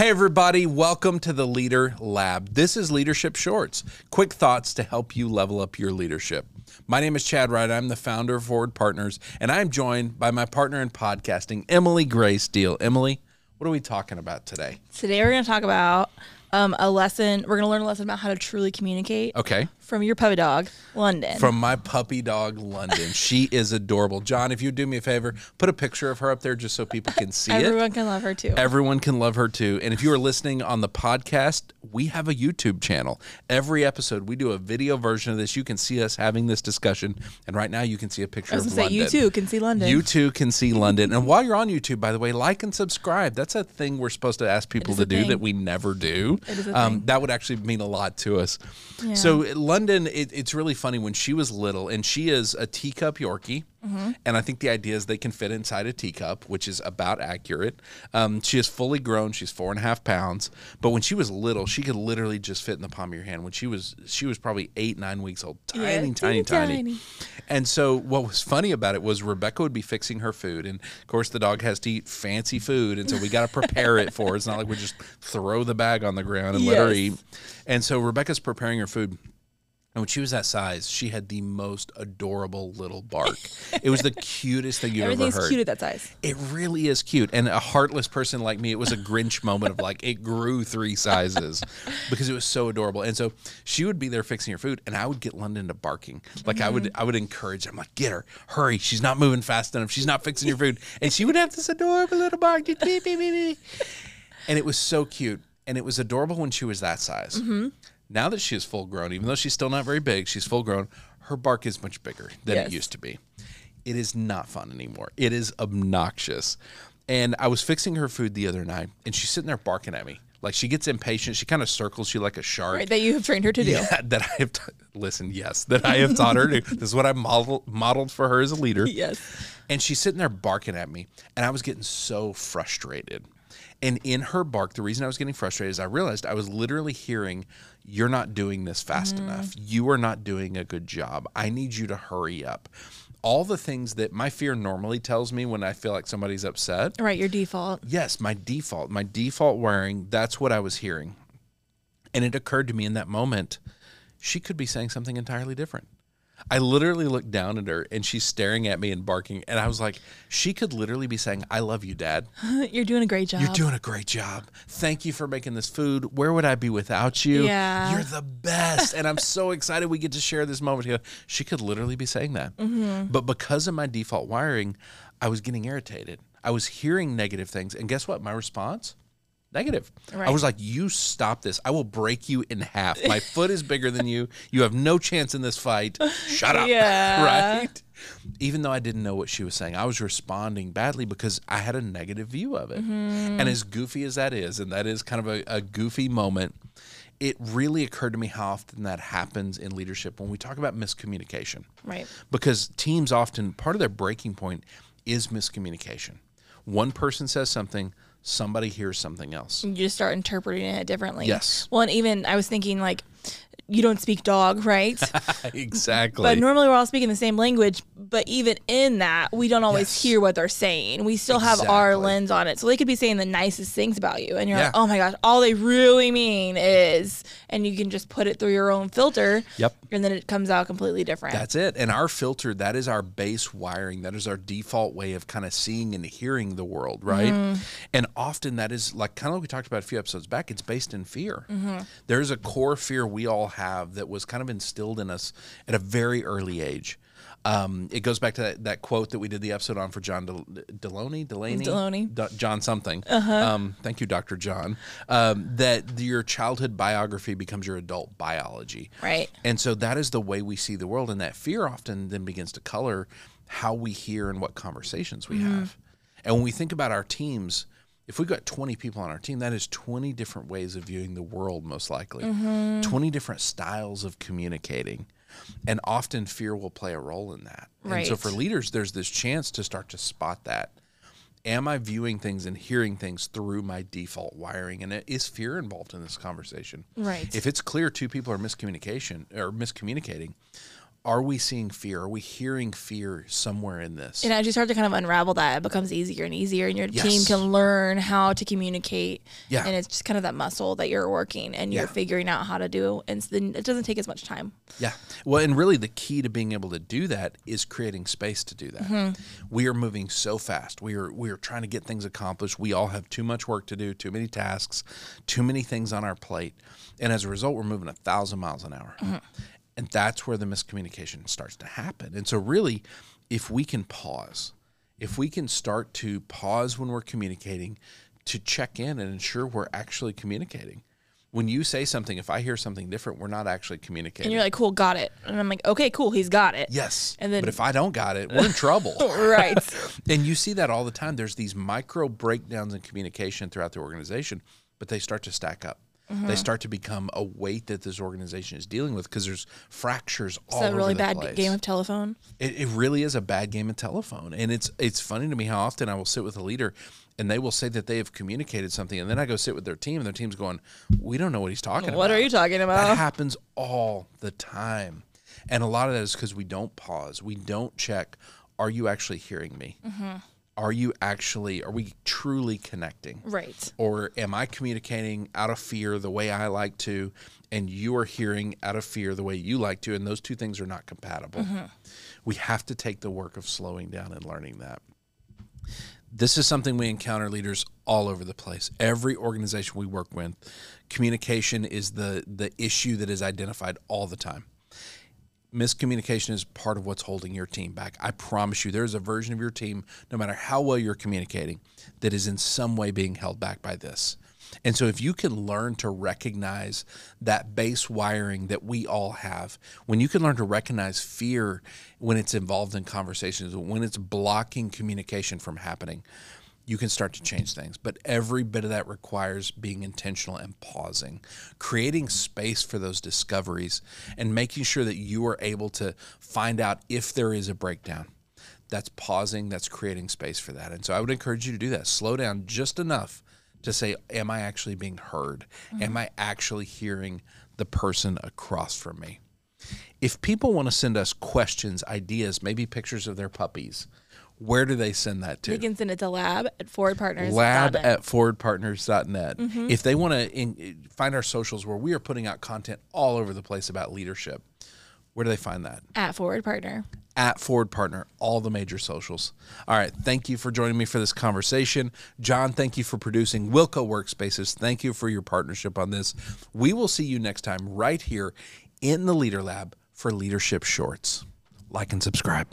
Hey, everybody, welcome to the Leader Lab. This is Leadership Shorts, quick thoughts to help you level up your leadership. My name is Chad Wright. I'm the founder of Forward Partners, and I'm joined by my partner in podcasting, Emily Gray Steele. Emily, what are we talking about today? Today we're going to talk about um, a lesson. We're going to learn a lesson about how to truly communicate Okay. From your puppy dog, London. From my puppy dog, London. she is adorable. John, if you do me a favor, put a picture of her up there just so people can see it. Everyone can love her too. Everyone can love her too. And if you are listening on the podcast, we have a YouTube channel. Every episode, we do a video version of this. You can see us having this discussion. And right now, you can see a picture I was of say, London. you too can see London. You too can see London. And while you're on YouTube, by the way, like and subscribe. That's a thing we're supposed to ask people to do thing. that we never do. It is a um, that would actually mean a lot to us. Yeah. So London, it, it's really funny when she was little, and she is a teacup Yorkie. Mm-hmm. And I think the idea is they can fit inside a teacup, which is about accurate. Um, she is fully grown; she's four and a half pounds. But when she was little, she could literally just fit in the palm of your hand. When she was, she was probably eight, nine weeks old, tiny, Yeah, tiny, tiny. tiny. And so, what was funny about it was Rebecca would be fixing her food, and of course, the dog has to eat fancy food, and so we got to prepare it for her. It's not like we just throw the bag on the ground and let her eat. And so, Rebecca's preparing her food. And when she was that size, she had the most adorable little bark. it was the cutest thing you ever heard. Everything's cute at that size. It really is cute. And a heartless person like me, it was a Grinch moment of like, it grew three sizes because it was so adorable. And so she would be there fixing her food, and I would get London to barking. Like I would, I would encourage. her. I'm like, get her, hurry. She's not moving fast enough. She's not fixing your food. And she would have this adorable little bark. And it was so cute. And it was adorable when she was that size. Mm-hmm. Now that she is full grown, even though she's still not very big, she's full grown, her bark is much bigger than it used to be. It is not fun anymore. It is obnoxious. And I was fixing her food the other night, and she's sitting there barking at me. Like she gets impatient. She kind of circles you like a shark. Right, that you have trained her to do. Yeah, that I have. T- listen, yes, that I have taught her to. This is what I model, modeled for her as a leader. Yes. And she's sitting there barking at me, and I was getting so frustrated. And in her bark, the reason I was getting frustrated is I realized I was literally hearing, You're not doing this fast mm-hmm. enough. You are not doing a good job. I need you to hurry up. All the things that my fear normally tells me when I feel like somebody's upset. Right, your default. Yes, my default, my default wiring, that's what I was hearing. And it occurred to me in that moment, she could be saying something entirely different. I literally looked down at her and she's staring at me and barking. And I was like, she could literally be saying, I love you, Dad. You're doing a great job. You're doing a great job. Thank you for making this food. Where would I be without you? Yeah. You're the best. and I'm so excited we get to share this moment here. She could literally be saying that. Mm-hmm. But because of my default wiring, I was getting irritated. I was hearing negative things. And guess what? My response? Negative. I was like, you stop this. I will break you in half. My foot is bigger than you. You have no chance in this fight. Shut up. Yeah. right? Even though I didn't know what she was saying, I was responding badly because I had a negative view of it. Mm-hmm. And as goofy as that is, and that is kind of a, a goofy moment, it really occurred to me how often that happens in leadership when we talk about miscommunication Right. because teams often part of their breaking point is miscommunication. One person says something, somebody hears something else. You just start interpreting it differently. Yes. Well, and even I was thinking like, you don't speak dog, right? exactly. But normally we're all speaking the same language, but even in that, we don't always Yes. hear what they're saying. We still have our lens on it. So they could be saying the nicest things about you. And you're Yeah. like, oh my gosh, all they really mean is, and you can just put it through your own filter. Yep. And then it comes out completely different. That's it. And our filter, that is our base wiring. That is our default way of kind of seeing and hearing the world, right? Mm-hmm. And often that is like kind of like we talked about a few episodes back, it's based in fear. Mm-hmm. There's a core fear we all have that was kind of instilled in us at a very early age. Um, it goes back to that, that quote that we did the episode on for John Del- Delony, Delaney, Delony. D- John something. Um, thank you, Dr. John. Um, that your childhood biography becomes your adult biology. Right. And so that is the way we see the world. And that fear often then begins to color how we hear and what conversations we have. And when we think about our teams, if we've got 20 people on our team, that is 20 different ways of viewing the world, most likely, mm-hmm. 20 different styles of communicating. And often fear will play a role in that. And so for leaders, there's this chance to start to spot that. Am I viewing things and hearing things through my default wiring? And is fear involved in this conversation? Right. If it's clear two people are miscommunication or miscommunicating, are we seeing fear? Are we hearing fear somewhere in this? And as you start to kind of unravel that, it becomes easier and easier, and your team can learn how to communicate. Yeah. And it's just kind of that muscle that you're working and you're Yeah. figuring out how to do. And so then it doesn't take as much time. Yeah. Well, and really the key to being able to do that is creating space to do that. Mm-hmm. We are moving so fast. We are we are trying to get things accomplished. We all have too much work to do, too many tasks, too many things on our plate. And as a result, we're moving a thousand miles an hour. Mm-hmm. And that's where the miscommunication starts to happen. And so really, if we can pause, if we can start to pause when we're communicating to check in and ensure we're actually communicating. When you say something, if I hear something different, we're not actually communicating. And you're like, cool, got it. And I'm like, okay, cool, he's got it. Yes. And then- but if I don't got it, we're in trouble. Right. and you see that all the time. There's these micro breakdowns in communication throughout the organization, but they start to stack up. Mm-hmm. They start to become a weight that this organization is dealing with because there's fractures all It's a over really the bad place. game of telephone. It, it really is a bad game of telephone, and it's it's funny to me how often I will sit with a leader, and they will say that they have communicated something, and then I go sit with their team, and their team's going, "We don't know what he's talking about." What are you talking about That happens all the time. And a lot of that is because we don't pause. We don't check are you actually hearing me? Mm-hmm. Are you actually, are we truly connecting? Right. Or am I communicating out of fear the way I like to, and you are hearing out of fear the way you like to? And those two things are not compatible. Mm-hmm. We have to take the work of slowing down and learning that. This is something we encounter leaders all over the place. Every organization we work with, communication is the the issue that is identified all the time. Miscommunication is part of what's holding your team back. I promise you, there's a version of your team, no matter how well you're communicating, that is in some way being held back by this. And so, if you can learn to recognize that base wiring that we all have, when you can learn to recognize fear when it's involved in conversations, when it's blocking communication from happening, you can start to change things. But every bit of that requires being intentional and pausing, creating space for those discoveries, and making sure that you are able to find out if there is a breakdown. That's pausing, that's creating space for that. And so I would encourage you to do that. Slow down just enough to say, Am I actually being heard? Mm-hmm. Am I actually hearing the person across from me? If people want to send us questions, ideas, maybe pictures of their puppies, where do they send that to? You can send it to lab at forwardpartners. lab at forwardpartners.net. Mm-hmm. If they want to find our socials where we are putting out content all over the place about leadership, where do they find that? at forward partner. At Forward Partner, all the major socials. All right. Thank you for joining me for this conversation. John, thank you for producing Wilco Workspaces. Thank you for your partnership on this. We will see you next time right here in the Leader Lab for Leadership Shorts. Like and subscribe.